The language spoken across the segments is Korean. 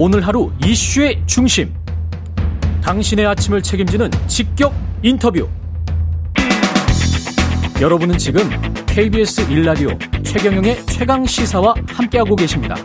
오늘 하루 이슈의 중심. 당신의 아침을 책임지는 직격 인터뷰. 여러분은 지금 KBS 일라디오 최경영의 최강 시사와 함께하고 계십니다.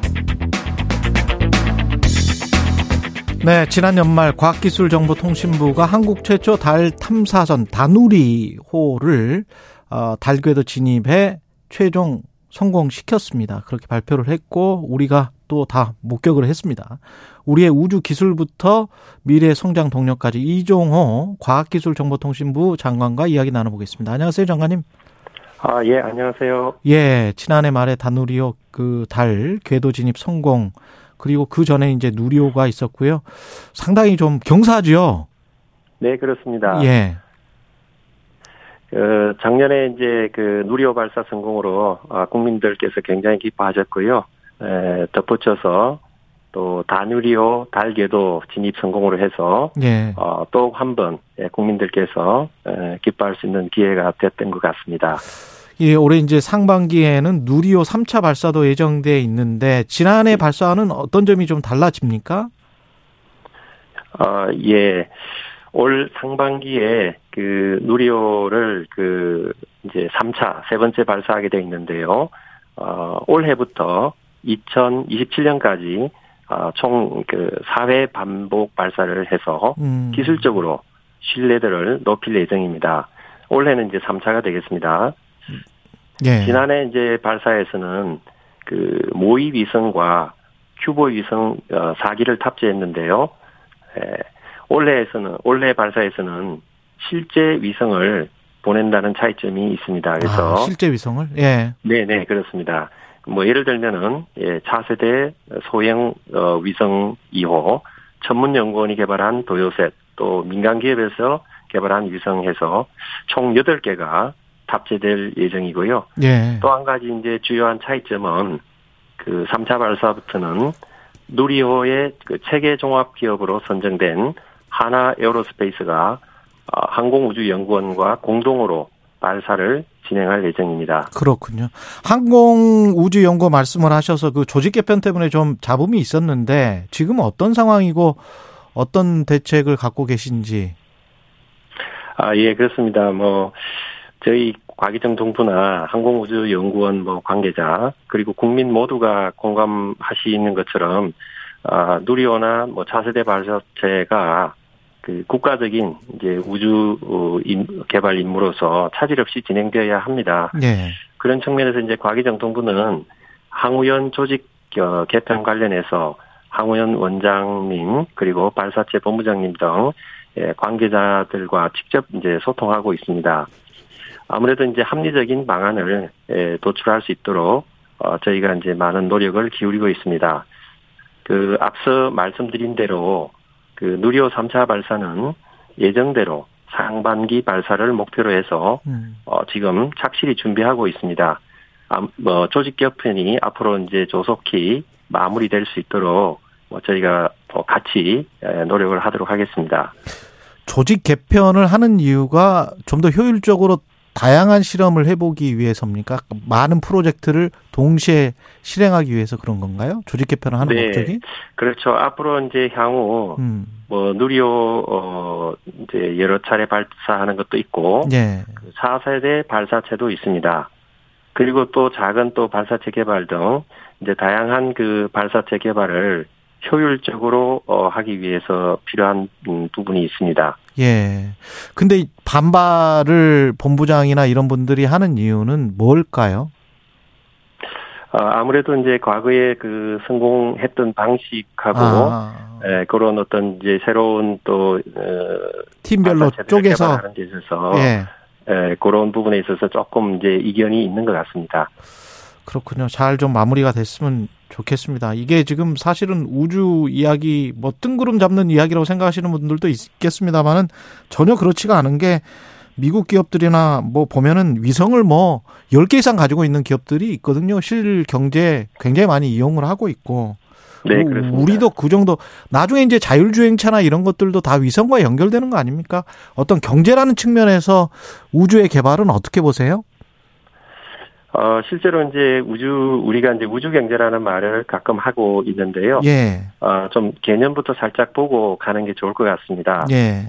네, 지난 연말 과학기술정보통신부가 한국 최초 달 탐사선 다누리호를 어, 달궤도 진입해 최종 성공시켰습니다. 그렇게 발표를 했고 우리가 또 다 목격을 했습니다. 우리의 우주 기술부터 미래 성장 동력까지 이종호 과학기술정보통신부 장관과 이야기 나눠보겠습니다. 안녕하세요, 장관님. 아, 예, 안녕하세요. 예, 지난해 말에 다누리호 그 달 궤도 진입 성공 그리고 그 전에 이제 누리호가 있었고요. 상당히 좀 경사죠. 네, 그렇습니다. 예. 그 작년에 이제 그 누리호 발사 성공으로 아, 국민들께서 굉장히 기뻐하셨고요. 에, 덧붙여서 또 다누리호 달궤도 진입 성공으로 해서 예. 어, 또 한 번 국민들께서 에, 기뻐할 수 있는 기회가 됐던 것 같습니다. 예, 올해 이제 상반기에는 누리호 3차 발사도 예정돼 있는데 지난해 발사와는 어떤 점이 좀 달라집니까? 어, 예. 올 상반기에 그 누리호를 그 이제 3차 세 번째 발사하게 돼 있는데요. 어, 올해부터 2027년까지 어, 총그 4회 반복 발사를 해서 음. 기술적으로 신뢰도를 높일 예정입니다. 올해는 이제 3차가 되겠습니다. 예. 지난해 이제 발사에서는 그 모의 위성과 큐보 위성 어, 4기를 탑재했는데요. 에, 올해에서는 올해 발사에서는 실제 위성을 보낸다는 차이점이 있습니다. 그래서 아, 실제 위성을 예. 네, 네, 그렇습니다. 뭐 예를 들면은 예, 차세대 소형 어, 위성 2호 천문연구원이 개발한 도요셋 또 민간 기업에서 개발한 위성해서 총 8개가 탑재될 예정이고요. 예. 또한 가지 이제 주요한 차이점은 그 3차 발사부터는 누리호의 그 체계 종합 기업으로 선정된 한화에어로스페이스가 어, 항공우주연구원과 공동으로 발사를 진행할 예정입니다. 그렇군요. 항공우주연구 말씀을 하셔서 그 조직 개편 때문에 좀 잡음이 있었는데 지금 어떤 상황이고 어떤 대책을 갖고 계신지. 아, 예, 그렇습니다. 뭐, 저희 과기정 정부나 항공우주연구원 뭐 관계자, 그리고 국민 모두가 공감하시는 것처럼, 아, 누리호나 뭐 차세대 발사체가 그 국가적인 이제 우주 어, 개발 임무로서 차질 없이 진행되어야 합니다. 예. 그런 측면에서 이제 과기정통부는 항우연 조직 어, 개편 관련해서 항우연 원장님 그리고 발사체 본부장님 등 예, 관계자들과 직접 이제 소통하고 있습니다. 아무래도 이제 합리적인 방안을 예, 도출할 수 있도록 어, 저희가 이제 많은 노력을 기울이고 있습니다. 그 앞서 말씀드린 대로 그 누리호 3차 발사는 예정대로 상반기 발사를 목표로 해서 음. 어, 지금 착실히 준비하고 있습니다. 아, 뭐 조직 개편이 앞으로 이제 조속히 마무리될 수 있도록 뭐 저희가 더 같이 노력을 하도록 하겠습니다. 조직 개편을 하는 이유가 좀 더 효율적으로 다양한 실험을 해보기 위해서입니까? 많은 프로젝트를 동시에 실행하기 위해서 그런 건가요? 조직 개편을 하는 네. 목적이? 그렇죠. 앞으로 이제 향후 음. 뭐 누리호 어 이제 여러 차례 발사하는 것도 있고 예. 4세대 발사체도 있습니다. 그리고 또 작은 또 발사체 개발 등 이제 다양한 그 발사체 개발을 효율적으로 어, 하기 위해서 필요한 음, 부분이 있습니다. 예. 근데 반발을 본부장이나 이런 분들이 하는 이유는 뭘까요? 어, 아무래도 이제 과거에 그 성공했던 방식하고 아, 에, 그런 어떤 이제 새로운 또 어, 팀별로 쪼개서 개발하는 데 있어서 예. 에, 그런 부분에 있어서 조금 이제 이견이 있는 것 같습니다. 그렇군요. 잘 좀 마무리가 됐으면 좋겠습니다. 이게 지금 사실은 우주 이야기 뭐 뜬구름 잡는 이야기라고 생각하시는 분들도 있겠습니다만은 전혀 그렇지가 않은 게 미국 기업들이나 뭐 보면은 위성을 뭐 10개 이상 가지고 있는 기업들이 있거든요. 실 경제 굉장히 많이 이용을 하고 있고. 네, 우- 그렇습니다. 우리도 그 정도 나중에 이제 자율주행차나 이런 것들도 다 위성과 연결되는 거 아닙니까? 어떤 경제라는 측면에서 우주의 개발은 어떻게 보세요? 어, 실제로 이제 우주, 우리가 이제 우주 경제라는 말을 가끔 하고 있는데요. 예. 어, 좀 개념부터 살짝 보고 가는 게 좋을 것 같습니다. 예.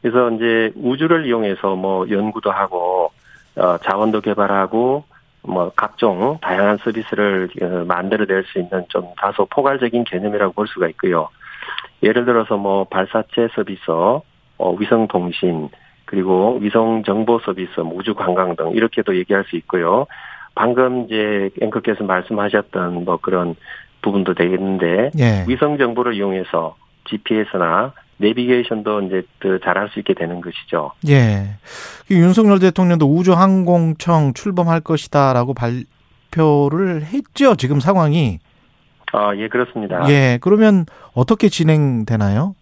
그래서 이제 우주를 이용해서 뭐 연구도 하고, 어, 자원도 개발하고, 뭐 각종 다양한 서비스를 어, 만들어낼 수 있는 좀 다소 포괄적인 개념이라고 볼 수가 있고요. 예를 들어서 뭐 발사체 서비스, 어, 위성 통신, 그리고 위성 정보 서비스, 뭐 우주 관광 등 이렇게도 얘기할 수 있고요. 방금 이제 앵커께서 말씀하셨던 뭐 그런 부분도 되겠는데 예. 위성 정보를 이용해서 GPS나 내비게이션도 이제 더 잘할 수 있게 되는 것이죠. 예. 그 윤석열 대통령도 우주항공청 출범할 것이다라고 발표를 했죠. 지금 상황이. 아, 예, 그렇습니다. 예. 그러면 어떻게 진행되나요?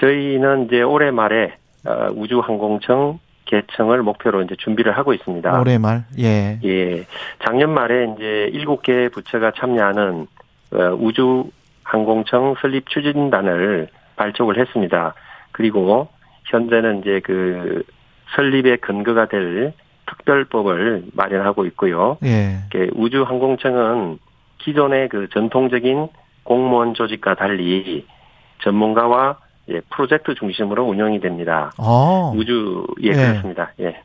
저희는 이제 올해 말에 어, 우주항공청 개청을 목표로 이제 준비를 하고 있습니다. 올해 말. 예. 예. 작년 말에 이제 일곱 개 부처가 참여하는 어, 우주항공청 설립 추진단을 발족을 했습니다. 그리고 현재는 이제 그 설립의 근거가 될 특별법을 마련하고 있고요. 예. 우주항공청은 기존의 그 전통적인 공무원 조직과 달리 전문가와 예, 프로젝트 중심으로 운영이 됩니다. 아. 우주 예, 예. 그렇습니다. 예.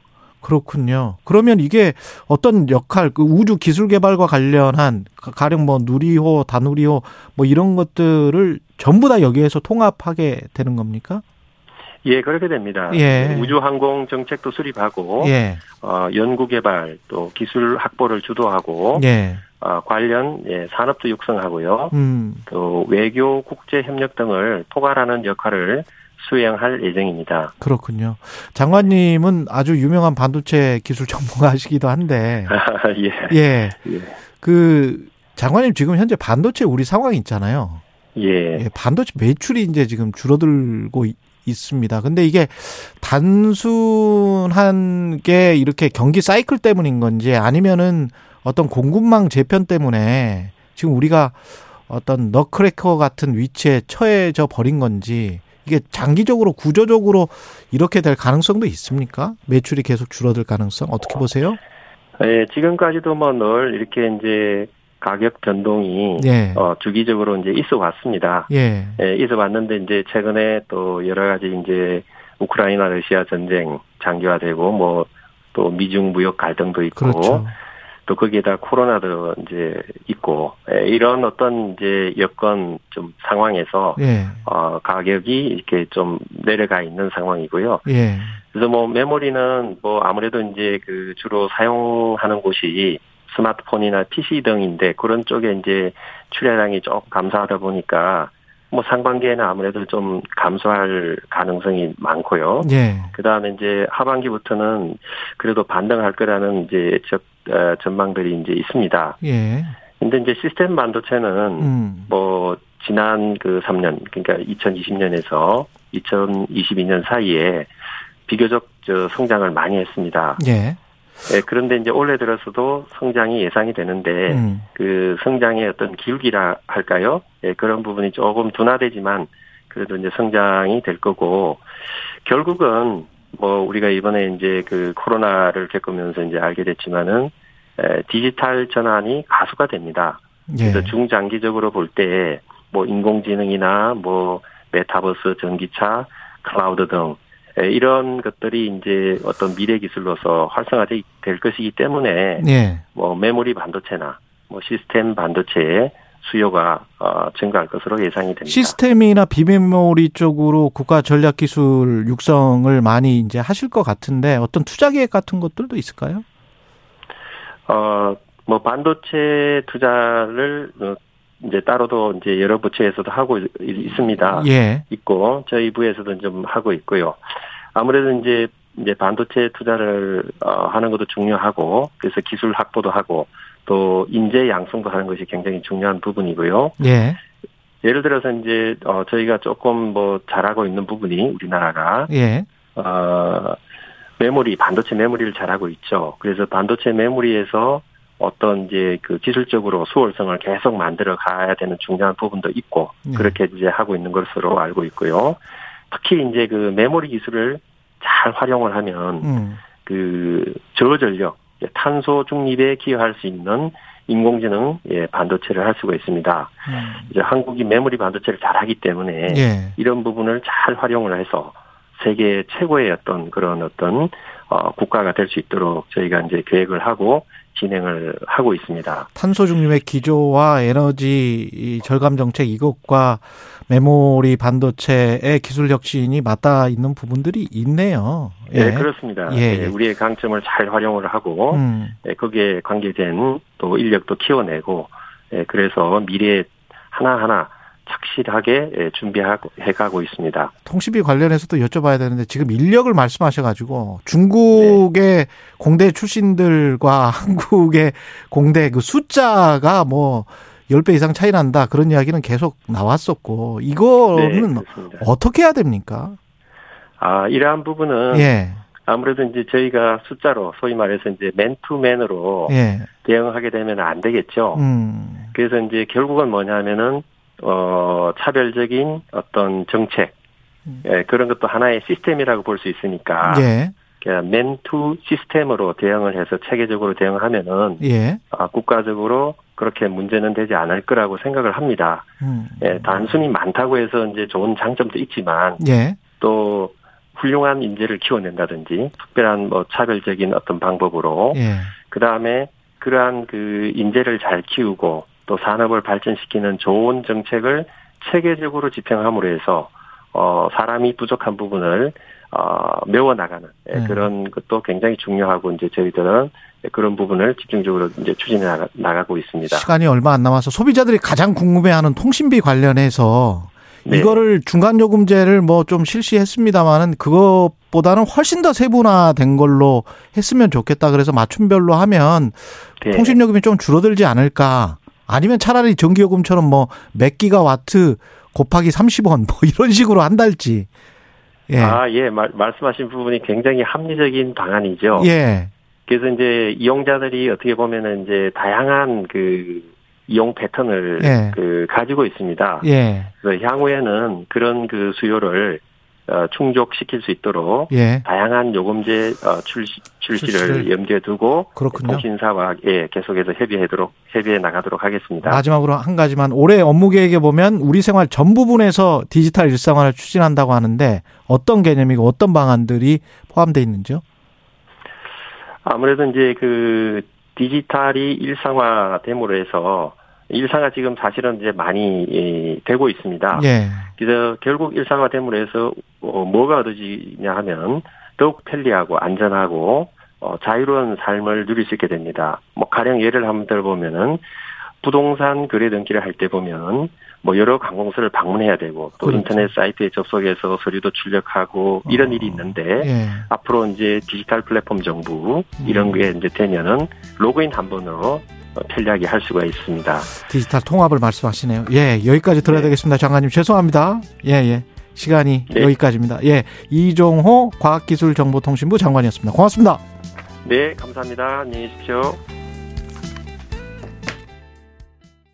그렇군요. 그러면 이게 어떤 역할, 그 우주 기술 개발과 관련한 가- 가령 뭐 누리호, 다누리호 뭐 이런 것들을 전부 다 여기에서 통합하게 되는 겁니까? 예, 그렇게 됩니다. 예. 우주 항공 정책도 수립하고 예. 어, 연구 개발 또 기술 확보를 주도하고 예. 어, 관련 예, 산업도 육성하고요. 음. 또 외교 국제 협력 등을 포괄하는 역할을 수행할 예정입니다. 그렇군요. 장관님은 아주 유명한 반도체 기술 전문가시기도 한데, 예. 예. 예. 그, 장관님 지금 현재 반도체 우리 상황이 있잖아요. 예. 예, 반도체 매출이 이제 지금 줄어들고 있- 있습니다. 근데 이게 단순한 게 이렇게 경기 사이클 때문인 건지 아니면은 어떤 공급망 재편 때문에 지금 우리가 어떤 너크래커 같은 위치에 처해져 버린 건지 이게 장기적으로 구조적으로 이렇게 될 가능성도 있습니까? 매출이 계속 줄어들 가능성 어떻게 보세요? 예, 지금까지도 뭐 늘 이렇게 이제 가격 변동이 예. 어, 주기적으로 이제 있어 왔습니다. 예. 예, 있어 왔는데 이제 최근에 또 여러 가지 이제 우크라이나 러시아 전쟁 장기화되고 뭐 또 미중 무역 갈등도 있고 그렇죠. 또 거기에다 코로나도 이제 있고 예, 이런 어떤 이제 여건 좀 상황에서 예. 어 가격이 이렇게 좀 내려가 있는 상황이고요. 예. 그래서 뭐 메모리는 뭐 아무래도 이제 그 주로 사용하는 곳이 스마트폰이나 PC 등인데 그런 쪽에 이제 출하량이 조금 감소하다 보니까 뭐 상반기에는 아무래도 좀 감소할 가능성이 많고요. 예. 그 다음에 이제 하반기부터는 그래도 반등할 거라는 이제 적, 어, 전망들이 이제 있습니다. 예. 근데 이제 시스템 반도체는 음. 뭐 지난 그 3년 그러니까 2020년에서 2022년 사이에 비교적 저 성장을 많이 했습니다. 예. 예, 그런데 이제 올해 들어서도 성장이 예상이 되는데 음. 그 성장의 어떤 기울기라 할까요? 예, 그런 부분이 조금 둔화되지만 그래도 이제 성장이 될 거고 결국은 뭐 우리가 이번에 이제 그 코로나를 겪으면서 이제 알게 됐지만은 에, 디지털 전환이 가속화가 됩니다. 예. 그래서 중장기적으로 볼 때 뭐 인공지능이나 뭐 메타버스, 전기차, 클라우드 등 에, 이런 것들이 이제 어떤 미래 기술로서 활성화될 것이기 때문에 예. 뭐 메모리 반도체나 뭐 시스템 반도체의 수요가 어, 증가할 것으로 예상이 됩니다. 시스템이나 비메모리 쪽으로 국가 전략 기술 육성을 많이 이제 하실 것 같은데 어떤 투자 계획 같은 것들도 있을까요? 어, 뭐 반도체 투자를 어, 이제 따로도 이제 여러 부처에서도 하고 있- 있습니다. 예. 있고 저희 부에서도 좀 하고 있고요. 아무래도 이제 이제 반도체 투자를 어, 하는 것도 중요하고 그래서 기술 확보도 하고 또 인재 양성도 하는 것이 굉장히 중요한 부분이고요. 예. 예를 들어서 이제 어, 저희가 조금 뭐 잘하고 있는 부분이 우리나라가 예. 어, 메모리, 반도체 메모리를 잘하고 있죠. 그래서 반도체 메모리에서 어떤 이제 그 기술적으로 수월성을 계속 만들어 가야 되는 중요한 부분도 있고, 네. 그렇게 이제 하고 있는 것으로 알고 있고요. 특히 이제 그 메모리 기술을 잘 활용을 하면 음. 그 저전력, 탄소 중립에 기여할 수 있는 인공지능 예, 반도체를 할 수가 있습니다. 음. 이제 한국이 메모리 반도체를 잘하기 때문에 예. 이런 부분을 잘 활용을 해서 세계 최고의 어떤 그런 어떤 어, 국가가 될 수 있도록 저희가 이제 계획을 하고 진행을 하고 있습니다. 탄소 중립의 기조와 에너지 절감 정책 이것과 메모리 반도체의 기술 혁신이 맞닿아 있는 부분들이 있네요. 예, 네, 그렇습니다. 예, 예. 우리의 강점을 잘 활용을 하고 음. 예, 거기에 관계된 또 인력도 키워내고 예, 그래서 미래 하나하나 착실하게 예, 준비해가고 있습니다. 통신비 관련해서도 여쭤봐야 되는데 지금 인력을 말씀하셔가지고 중국의 네. 공대 출신들과 한국의 공대 그 숫자가 뭐 10배 이상 차이 난다 그런 이야기는 계속 나왔었고 이거는 네, 어떻게 해야 됩니까? 아 이러한 부분은 예. 아무래도 이제 저희가 숫자로 소위 말해서 이제 맨투맨으로 예. 대응하게 되면 안 되겠죠. 음. 그래서 이제 결국은 뭐냐면은 어, 차별적인 어떤 정책, 음. 예, 그런 것도 하나의 시스템이라고 볼 수 있으니까. 예. 맨투 시스템으로 대응을 해서 체계적으로 대응하면은 예. 아, 국가적으로 그렇게 문제는 되지 않을 거라고 생각을 합니다. 음. 예, 단순히 많다고 해서 이제 좋은 장점도 있지만 예. 또 훌륭한 인재를 키워낸다든지 특별한 뭐 차별적인 어떤 방법으로 예. 그 다음에 그러한 그 인재를 잘 키우고 또 산업을 발전시키는 좋은 정책을 체계적으로 집행함으로 해서 어 사람이 부족한 부분을 어 메워 나가는 예, 네. 그런 것도 굉장히 중요하고 이제 저희들은 그런 부분을 집중적으로 이제 추진해 나가 고 있습니다. 시간이 얼마 안 남아서 소비자들이 가장 궁금해하는 통신비 관련해서 네. 이거를 중간 요금제를 뭐 좀 실시했습니다만은 그것보다는 훨씬 더 세분화된 걸로 했으면 좋겠다. 그래서 맞춤별로 하면 네. 통신 요금이 좀 줄어들지 않을까. 아니면 차라리 전기요금처럼 뭐 몇 기가 와트 곱하기 30원 뭐 이런 식으로 한달지. 예. 아, 예. 말, 말씀하신 부분이 굉장히 합리적인 방안이죠. 예. 그래서 이제 이용자들이 어떻게 보면은 이제 다양한 그 이용 패턴을 예. 그 가지고 있습니다. 예. 그래서 향후에는 그런 그 수요를 어, 충족시킬 수 있도록 예. 다양한 요금제 어, 출시, 출시를, 출시를 염두에 두고 그렇군요. 통신사와 예, 계속해서 협의하도록 협의해 나가도록 하겠습니다. 마지막으로 한 가지만 올해 업무 계획에 보면 우리 생활 전 부분에서 디지털 일상화를 추진한다고 하는데 어떤 개념이고 어떤 방안들이 포함되어 있는지요? 아무래도 이제 그 디지털이 일상화됨으로 해서 일상화 지금 사실은 이제 많이 예, 되고 있습니다. 예. 그래서 결국 일상화됨으로 해서 어, 뭐가 얻어지냐 하면 더욱 편리하고 안전하고 어, 자유로운 삶을 누릴 수 있게 됩니다. 뭐 가령 예를 한번 들어보면은 부동산 거래 등기를 할 때 보면 뭐 여러 관공서를 방문해야 되고 또 그렇죠. 인터넷 사이트에 접속해서 서류도 출력하고 이런 어. 일이 있는데 예. 앞으로 이제 디지털 플랫폼 정부 이런 음. 게 이제 되면은 로그인 한 번으로 편리하게 할 수가 있습니다. 디지털 통합을 말씀하시네요. 예, 여기까지 들어야 네. 되겠습니다. 장관님 죄송합니다. 예, 예. 시간이 네. 여기까지입니다. 예, 이종호 과학기술정보통신부 장관이었습니다. 고맙습니다. 네, 감사합니다. 안녕히 계십시오.